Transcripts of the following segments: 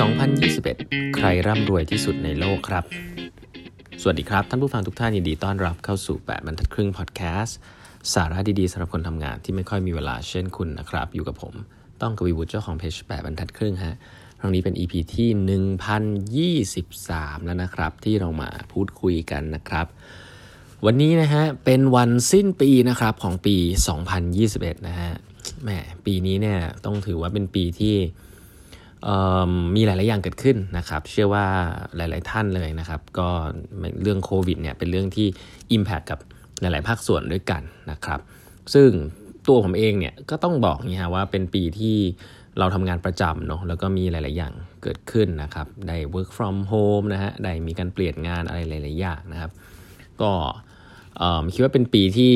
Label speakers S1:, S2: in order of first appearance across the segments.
S1: 2021 ใครร่ำรวยที่สุดในโลกครับ สวัสดีครับ ท่านผู้ฟังทุกท่านยินดีต้อนรับเข้าสู่ 8บรรทัดครึ่งพอดแคสต์สาระดีๆสำหรับคนทำงานที่ไม่ค่อยมีเวลาเช่นคุณนะครับ อยู่กับผม ต้องกวีวุฒิเจ้าของเพจ8บรรทัดครึ่งฮะครั้งนี้เป็น EP ที่ 1023 แล้วนะครับ ที่เรามาพูดคุยกันนะครับ วันนี้นะฮะเป็นวันสิ้นปีนะครับของปี 2021 นะฮะแหมปีนี้เนี่ยต้องถือว่าเป็นปีที่ มีหลาย ๆ อย่างเกิดขึ้นนะครับ เชื่อว่าหลาย ๆ ท่านเลยนะครับ ก็เรื่องโควิดเนี่ยเป็นเรื่องที่ Impact กับหลาย ๆ ภาคส่วนด้วยกันนะครับ ซึ่งตัวผมเองเนี่ยก็ต้องบอกนี่ฮะว่าเป็นปีที่เราทำงานประจำเนาะแล้วก็มีหลาย ๆ อย่างเกิดขึ้นนะครับ ได้ work from home นะฮะ ได้มีการเปลี่ยนงานอะไรหลาย ๆ อย่างนะครับ ก็คิดว่าเป็นปีที่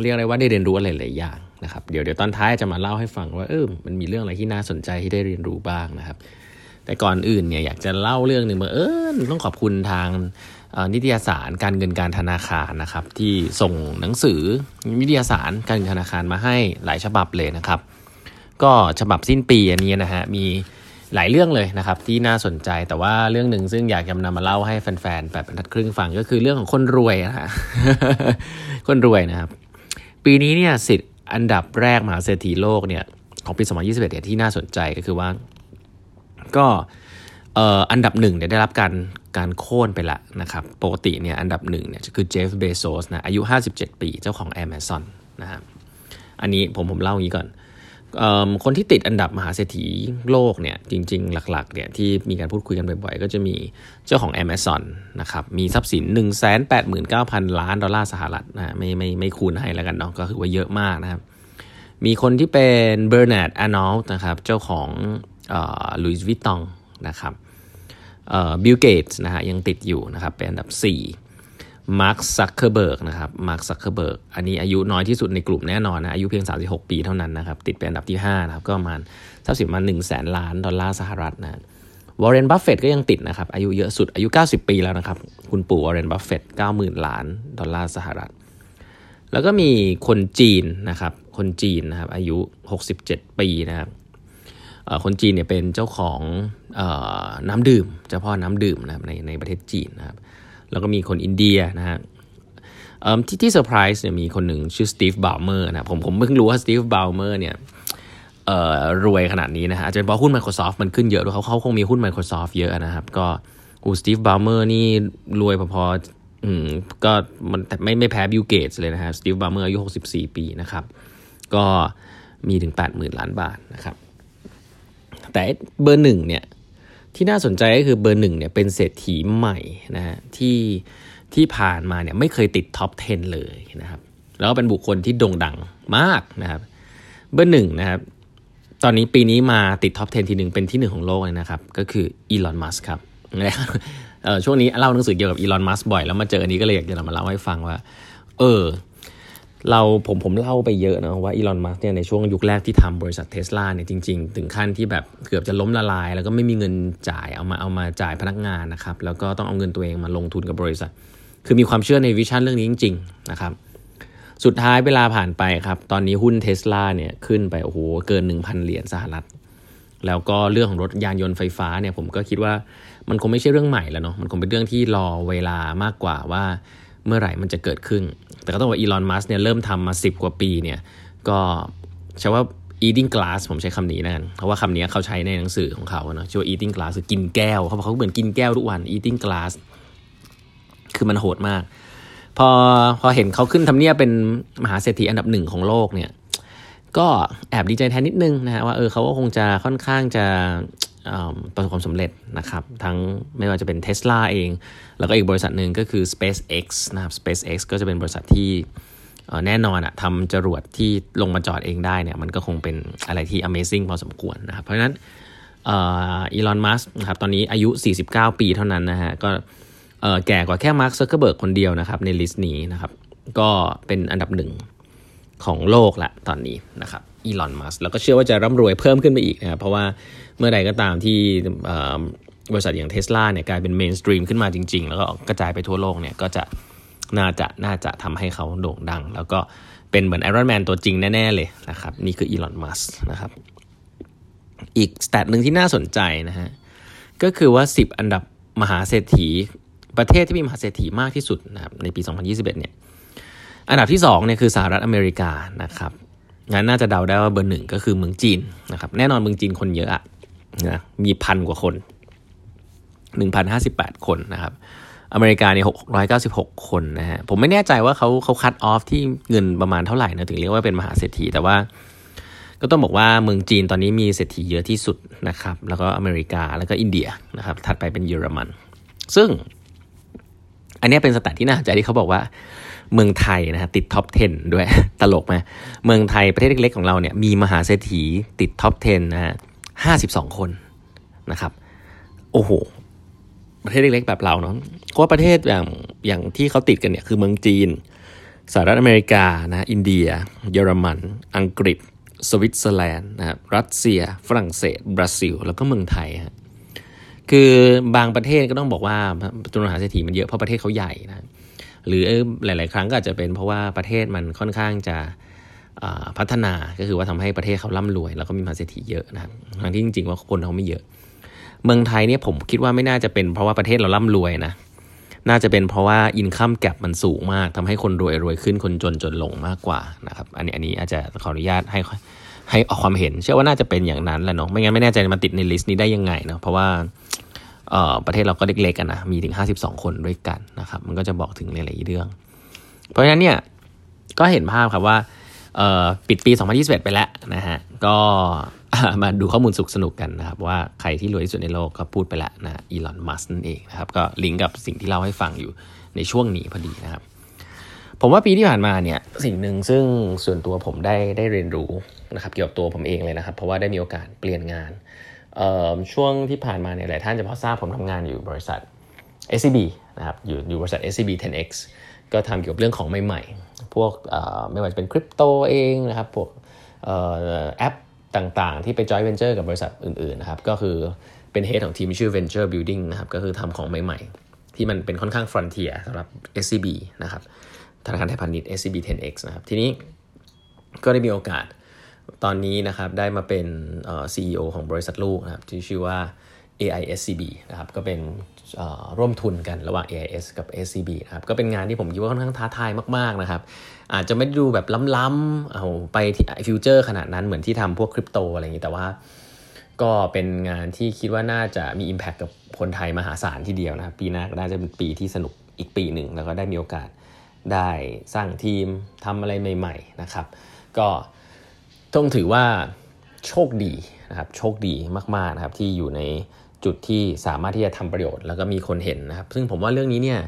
S1: เรียกอะไรว่าได้เรียนรู้อะไรหลายอย่าง นะครับเดี๋ยวเดี๋ยวตอนท้ายจะมาเล่าให้ฟังว่าเออมันมีเรื่องอะไรที่น่าสนใจที่ได้เรียนรู้บ้างนะครับ แต่ก่อนอื่นเนี่ยอยากจะเล่าเรื่องหนึ่งมาเออต้องขอบคุณทางนิตยสารการเงินการธนาคารนะครับ ที่ส่งหนังสือนิตยสารการเงินธนาคารมาให้หลายฉบับเลยนะครับ ก็ฉบับสิ้นปีอันนี้นะฮะมีหลายเรื่องเลยนะครับที่น่าสนใจแต่ว่าเรื่องหนึ่งซึ่งอยากจะนำมาเล่าให้แฟนๆแบบบรรทัดครึ่งฟังก็คือเรื่องของคนรวยนะฮะคนรวยนะครับ ปีนี้เนี่ยสิทธิ อันดับแรกมหาเศรษฐีโลกเนี่ยของปี 2021เนี่ยที่น่าสนใจก็คือว่า ก็อันดับหนึ่งเนี่ยได้รับการการโค่นไปละนะครับปกติเนี่ยอันดับหนึ่งเนี่ยคือเจฟเบโซสนะอายุ 57 ปีเจ้าของ Amazon นะครับอันนี้ผมผมเล่าอย่างนี้ก่อน คนที่ติดอันดับมหาเศรษฐีโลกเนี่ยจริง ๆ หลักๆเนี่ยที่มีการพูดคุยกันบ่อยๆ ก็จะมีเจ้าของ Amazon นะครับมีทรัพย์สิน 189,000 ล้านดอลลาร์สหรัฐนะไม่ไม่ไม่คูณให้แล้วกันเนาะก็คือว่าเยอะมากนะครับ มีคนที่เป็น Bernard Arnault นะครับเจ้าของ Louis Vuitton นะครับ Bill Gates นะฮะยังติดอยู่นะครับเป็นอันดับ 4 Mark Zuckerberg นะครับ Mark Zuckerberg อันนี้อายุน้อยที่สุดในกลุ่มแน่นอนนะอายุเพียง 36 ปีเท่านั้นนะครับ ติดเป็นอันดับที่5นะครับก็ประมาณทรัพย์สินมา1 0 0 0 0แสนล้านดอลลาร์สหรัฐนะ Warren Buffett ก็ยังติดนะครับ อายุเยอะสุดอายุ 90 ปีแล้วนะครับ คุณปู่ Warren Buffett 90,000ล้านดอลลาร์สหรัฐ แล้วก็มีคนจีนนะครับ คนจีนนะครับ อายุ 67 ปีนะครับคนจีนเนี่ยเป็นเจ้าของน้ำดื่ม เจ้าพ่อน้ำดื่มนะครับในในประเทศจีนนะครับ แล้วก็มีคนอินเดียนะฮะที่ที่เซอร์ไพรส์เนี่ยมีคนหนึ่งชื่อ Steve Ballmer นะผมผมเพิ่งรู้ว่า Steve Ballmer เนี่ยรวยขนาดนี้นะฮะอาจจะเป็นเพราะหุ้น Microsoft มันขึ้นเยอะด้วยเขาเขาคงมีหุ้น Microsoft เยอะนะครับ ก็อู Steve Ballmer นี่รวยพอๆอืมก็มันแต่ไม่ไม่แพ้ Bill Gates เลยนะฮะ Steve Ballmer อายุ 64 ปีนะครับ ก็มีถึง 80,000 ล้านบาทนะครับ แต่เบอร์หนึ่งเนี่ย ที่น่าสนใจก็คือเบอร์หนึ่งเนี่ยเป็นเศรษฐีใหม่นะฮะที่ที่ผ่านมาเนี่ยไม่เคยติด top 10 เลยนะครับ แล้วก็เป็นบุคคลที่โด่งดังมากนะครับ เบอร์หนึ่งนะครับ ตอนนี้ปีนี้มาติดท็อป 10 ทีหนึ่งเป็นที่หนึ่งของโลกเลยนะครับ ก็คืออีลอนมัสครับนะครับช่วงนี้เล่าหนังสือเกี่ยวกับอีลอนมัสบ่อยแล้วมาเจออันนี้ก็เลยอยากจะมาเล่าให้ฟังว่า เออ เราผมผมเล่าไปเยอะนะว่าอีลอนมัสเนี่ยในช่วงยุคแรกที่ทำบริษัทเทสลาเนี่ยจริงๆ ถึงขั้นที่แบบเกือบจะล้มละลาย แล้วก็ไม่มีเงินจ่ายเอามาเอามาจ่ายพนักงานนะครับ แล้วก็ต้องเอาเงินตัวเองมาลงทุนกับบริษัท คือมีความเชื่อในวิชั่นเรื่องนี้จริง ๆ นะครับ สุดท้ายเวลาผ่านไปครับ ตอนนี้หุ้นเทสลาเนี่ยขึ้นไปโอ้โหเกิน 1,000 เหรียญสหรัฐ แล้วก็เรื่องของรถยานยนต์ไฟฟ้าเนี่ยผมก็คิดว่ามันคงไม่ใช่เรื่องใหม่แล้วเนาะมันคงเป็นเรื่องที่รอเวลามากกว่าว่า เมื่อไหร่มันจะเกิดขึ้น แต่ก็ต้องว่าอีลอนมัสเนี่ยเริ่มทำมา 10 กว่าปีเนี่ยก็ใช้ว่า eating glass ผมใช้คำนี้นะกันเพราะว่าคำนี้เขาใช้ในหนังสือของเขาเนาะชื่อว่า eating glass คือกินแก้วเขาบอกเขาเหมือนกินแก้วทุกวัน eating glass คือมันโหดมาก พอพอเห็นเขาขึ้นทำเนียบเป็นมหาเศรษฐีอันดับหนึ่งของโลกเนี่ยก็แอบดีใจแทนนิดนึงนะฮะว่าเออเขาก็คงจะค่อนข้างจะ ประสบความสำเร็จนะครับ ทั้งไม่ว่าจะเป็น Tesla เอง แล้วก็อีกบริษัทหนึ่งก็คือ SpaceX นะครับ SpaceX ก็จะเป็นบริษัทที่แน่นอนอะทำจรวดที่ลงมาจอดเองได้เนี่ยมันก็คงเป็นอะไรที่ Amazing พอสมควรนะครับ เพราะฉะนั้นElon Musk นะครับตอนนี้อายุ 49 ปีเท่านั้นนะฮะก็แก่กว่าแค่ Mark Zuckerberg คนเดียวนะครับใน list นี้นะครับก็เป็นอันดับหนึ่ง ของโลกละตอนนี้นะครับ Elon Musk แล้วก็เชื่อว่าจะร่ำรวยเพิ่มขึ้นไปอีกนะครับเพราะว่าเมื่อใดก็ตามที่บริษัทอย่างเทสลาเนี่ยกลายเป็น mainstream ขึ้นมาจริง ๆ แล้วก็กระจายไปทั่วโลกเนี่ยก็จะน่าจะน่าจะทำให้เขาโด่งดัง แล้วก็เป็นเหมือน Iron Man ตัวจริงแน่ ๆ เลยนะครับ นี่คือ Elon Muskนะครับ อีกสแตทหนึ่งที่น่าสนใจนะฮะ ก็คือว่า 10 อันดับมหาเศรษฐี ประเทศที่มีมหาเศรษฐีมากที่สุดนะครับในปี 2021 เนี่ย อันดับที่2เนี่ยคือสหรัฐอเมริกานะครับงั้นน่าจะเดาได้ว่าเบอร์หนึ่งก็คือเมืองจีนนะครับแน่นอนเมืองจีนคนเยอะอะนะมีพันกว่าคน 1,058 คนนะครับอเมริกาเนี่ย696 คนนะฮะผมไม่แน่ใจว่าเขาเขาคัดออฟที่เงินประมาณเท่าไหร่นะถึงเรียกว่าเป็นมหาเศรษฐีแต่ว่าก็ต้องบอกว่าเมืองจีนตอนนี้มีเศรษฐีเยอะที่สุดนะครับแล้วก็อเมริกาแล้วก็อินเดียนะครับถัดไปเป็นเยอรมัน ซึ่งอันนี้เป็น stat ที่น่าสนใจที่เขาบอกว่า เมืองไทยนะฮะติด top 10 ด้วย ตลกไหมเมืองไทยประเทศเล็กๆของเราเนี่ยมีมหาเศรษฐีติด top 10 นะฮะ52คนนะครับ โอ้โห ประเทศเล็กๆแบบเราเนาะเพราะว่าประเทศอย่างอย่างที่เขาติดกันเนี่ยคือเมืองจีนสหรัฐอเมริกานะอินเดีย เยอรมัน อังกฤษ สวิตเซอร์แลนด์นะครับรัสเซีย ฝรั่งเศส บราซิล แล้วก็เมืองไทยฮะคือบางประเทศก็ต้องบอกว่าจำนวนมหาเศรษฐีมันเยอะเพราะประเทศเขาใหญ่นะ หรือหลาย ๆ ครั้งก็อาจจะเป็นเพราะว่าประเทศมันค่อนข้างจะพัฒนาก็คือว่าทำให้ประเทศเขาร่ำรวย แล้วก็มีมหาเศรษฐีเยอะนะทั้งที่จริง ๆ ว่าคนเขาไม่เยอะ เมืองไทยเนี่ยผมคิดว่าไม่น่าจะเป็นเพราะว่าประเทศเราร่ำรวยนะน่าจะเป็นเพราะว่าอินคัมแกรมันสูงมากทำให้คนรวยรวยขึ้นคนจนจนลงมากกว่านะครับอันนี้อันนี้อาจจะขออนุญาตให้ให้ออกความเห็น เชื่อว่าน่าจะเป็นอย่างนั้นแหละเนาะไม่งั้นไม่แน่ใจมาติดในลิสต์นี้ได้ยังไงเนาะเพราะว่า ประเทศเราก็เล็กๆกันนะมีถึง 52 คนด้วยกันนะครับ มันก็จะบอกถึงหลายๆเรื่อง เพราะฉะนั้นเนี่ยก็เห็นภาพครับว่าปิดปี 2021 ไปแล้วนะฮะก็มาดูข้อมูลสุขสนุกกันนะครับ ว่าใครที่รวยที่สุดในโลกก็พูดไปแล้วนะอีลอนมัสนั่นเองนะครับ ก็ลิงก์กับสิ่งที่เล่าให้ฟังอยู่ในช่วงนี้พอดีนะครับ ผมว่าปีที่ผ่านมาเนี่ยสิ่งหนึ่งซึ่งส่วนตัวผมได้ได้เรียนรู้นะครับ เกี่ยวกับตัวผมเองเลยนะครับ เพราะว่าได้มีโอกาสเปลี่ยนงาน ช่วงที่ผ่านมาเนี่ยหลายท่านจะพอทราบผมทำงานอยู่บริษัท SCB นะครับอยู่อยู่บริษัท SCB 10X ก็ทำเกี่ยวกับเรื่องของใหม่ๆ พวกไม่ว่าจะเป็นคริปโตเองนะครับพวกแอปต่างๆ ที่ไป joint venture กับบริษัทอื่นๆนะครับก็คือเป็น head ของทีมชื่อ venture building นะครับก็คือทำของใหม่ๆ ที่มันเป็นค่อนข้าง frontier สำหรับ SCB นะครับธนาคารไทยพาณิชย์ SCB 10X นะครับทีนี้ก็ได้มีโอกาส ตอนนี้นะครับได้มาเป็น CEO ของบริษัทลูกนะครับที่ชื่อว่า AISCB นะครับก็เป็นร่วมทุนกันระหว่าง AIS กับ SCB นะครับก็เป็นงานที่ผมคิดว่าค่อนข้างท้าทายมาก ๆ นะครับ อาจจะไม่ดูแบบล้ำๆเอาไปที่ฟิวเจอร์ขนาดนั้นเหมือนที่ทำพวกคริปโตอะไรอย่างนี้แต่ว่าก็เป็นงานที่คิดว่าน่าจะมี Impact กับคนไทยมหาศาลทีเดียวนะครับปีหน้าก็น่าจะเป็นปีที่สนุกอีกปีหนึ่ง แล้วก็ได้มีโอกาสได้สร้างทีมทำอะไรใหม่ ๆ นะครับ ก็ ต้องถือว่าโชคดีนะครับโชคดีมากๆนะครับที่อยู่ในจุดที่สามารถที่จะทำประโยชน์แล้วก็มีคนเห็นนะครับ ซึ่งผมว่าเรื่องนี้เนี่ย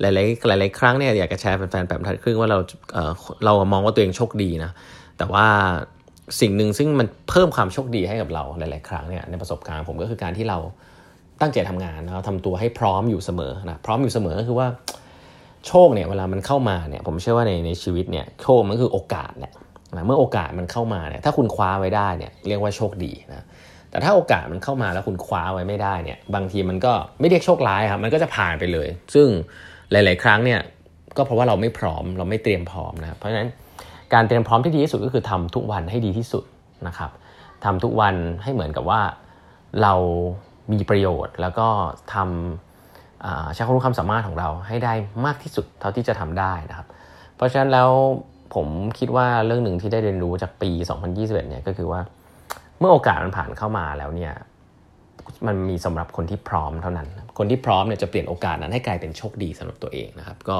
S1: หลาย ๆ หลาย ๆ ครั้งเนี่ยอยากจะแชร์แฟนๆแบบทัดครึ่งว่าเราเเรามองว่าตัวเองโชคดีนะแต่ว่าสิ่งหนึ่งซึ่งมันเพิ่มความโชคดีให้กับเราหลาย ๆ ครั้งเนี่ยในประสบการณ์ผมก็คือการที่เราตั้งใจทำงานนะทำตัวให้พร้อมอยู่เสมอนะพร้อมอยู่เสมอก็คือว่าโชคเนี่ยเวลามันเข้ามาเนี่ยผมเชื่อว่าในในชีวิตเนี่ยโชคมันคือโอกาสแหละ นะเมื่อโอกาสมันเข้ามาเนี่ยถ้าคุณคว้าไว้ได้เนี่ยเรียกว่าโชคดีนะแต่ถ้าโอกาสมันเข้ามาแล้วคุณคว้าไว้ไม่ได้เนี่ยบางทีมันก็ไม่เรียกโชคร้ายครับมันก็จะผ่านไปเลย ซึ่งหลาย ๆ ครั้งเนี่ยก็เพราะว่าเราไม่พร้อมเราไม่เตรียมพร้อมนะเพราะฉะนั้นการเตรียมพร้อมที่ดีที่สุดก็คือทำทุกวันให้ดีที่สุดนะครับทำทุกวันให้เหมือนกับว่าเรามีประโยชน์ แล้วก็ทำใช้ความรู้ความสามารถของเราให้ได้มากที่สุดเท่าที่จะทำได้นะครับ เพราะฉะนั้นแล้ว ผมคิดว่าเรื่องหนึ่งที่ได้เรียนรู้จากปี 2021 เนี่ยก็คือว่า เมื่อโอกาสมันผ่านเข้ามาแล้วเนี่ยมันมีสำหรับคนที่พร้อมเท่านั้น คนที่พร้อมเนี่ยจะเปลี่ยนโอกาสนั้นให้กลายเป็นโชคดีสำหรับตัวเองนะครับ ก็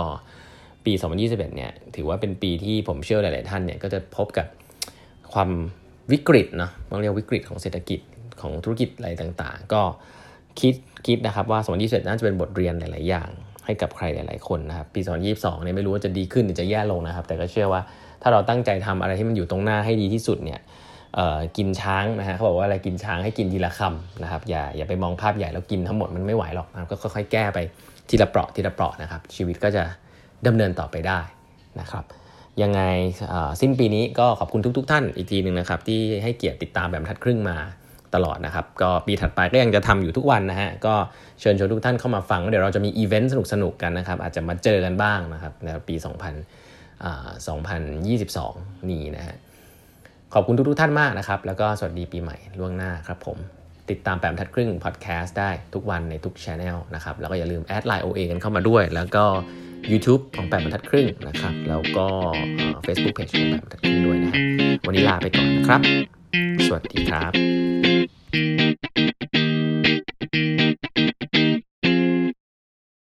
S1: ปี 2021 เนี่ยถือว่าเป็นปีที่ผมเชื่อหลาย ๆ ท่านเนี่ยก็จะพบกับความวิกฤตเนาะต้องเรียกวิกฤตของเศรษฐกิจของธุรกิจอะไรต่าง ๆ ก็คิดคิดนะครับว่า2021น่าจะเป็นบทเรียนหลาย ๆ อย่าง ให้กับใครหลาย ๆ คนนะครับปี 2022เนี่ยไม่รู้ว่าจะดีขึ้นหรือจะแย่ลงนะครับ แต่ก็เชื่อว่าถ้าเราตั้งใจทำอะไรที่มันอยู่ตรงหน้าให้ดีที่สุดเนี่ยกินช้างนะฮะเขาบอกว่าอะไรกินช้างให้กินทีละคำนะครับอย่าอย่าไปมองภาพใหญ่แล้วกินทั้งหมดมันไม่ไหวหรอกนะก็ค่อยๆแก้ไปทีละเปราะทีละเปราะนะครับ ชีวิตก็จะดำเนินต่อไปได้นะครับยังไงสิ้นปีนี้ก็ขอบคุณทุก ๆ ท่านอีกทีหนึ่งนะครับที่ให้เกียรติติดตามแบบทัดครึ่งมา ตลอดนะครับ ก็ปีถัดไปก็ยังจะทำอยู่ทุกวันนะฮะ ก็เชิญชวนทุกท่านเข้ามาฟัง เดี๋ยวเราจะมีอีเวนต์สนุกๆกันนะครับ อาจจะมาเจอกันบ้างนะครับในปี 2000 2022 นี้นะฮะ ขอบคุณทุกๆท่านมากนะครับ แล้วก็สวัสดีปีใหม่ล่วงหน้าครับผม ติดตามแปดบรรทัดครึ่งพอดแคสต์ได้ทุกวันในทุกช anel นะครับ แล้วก็อย่าลืมแอดไลน์ OA กันเข้ามาด้วย แล้วก็ YouTube ของแปมบรรทัดครึ่งนะครับ แล้วก็เฟซบุ๊กเพจของแปดบรรทัดครึ่งด้วยนะฮะ วันนี้ลาไปก่อนนะครับ สวัสดีครับ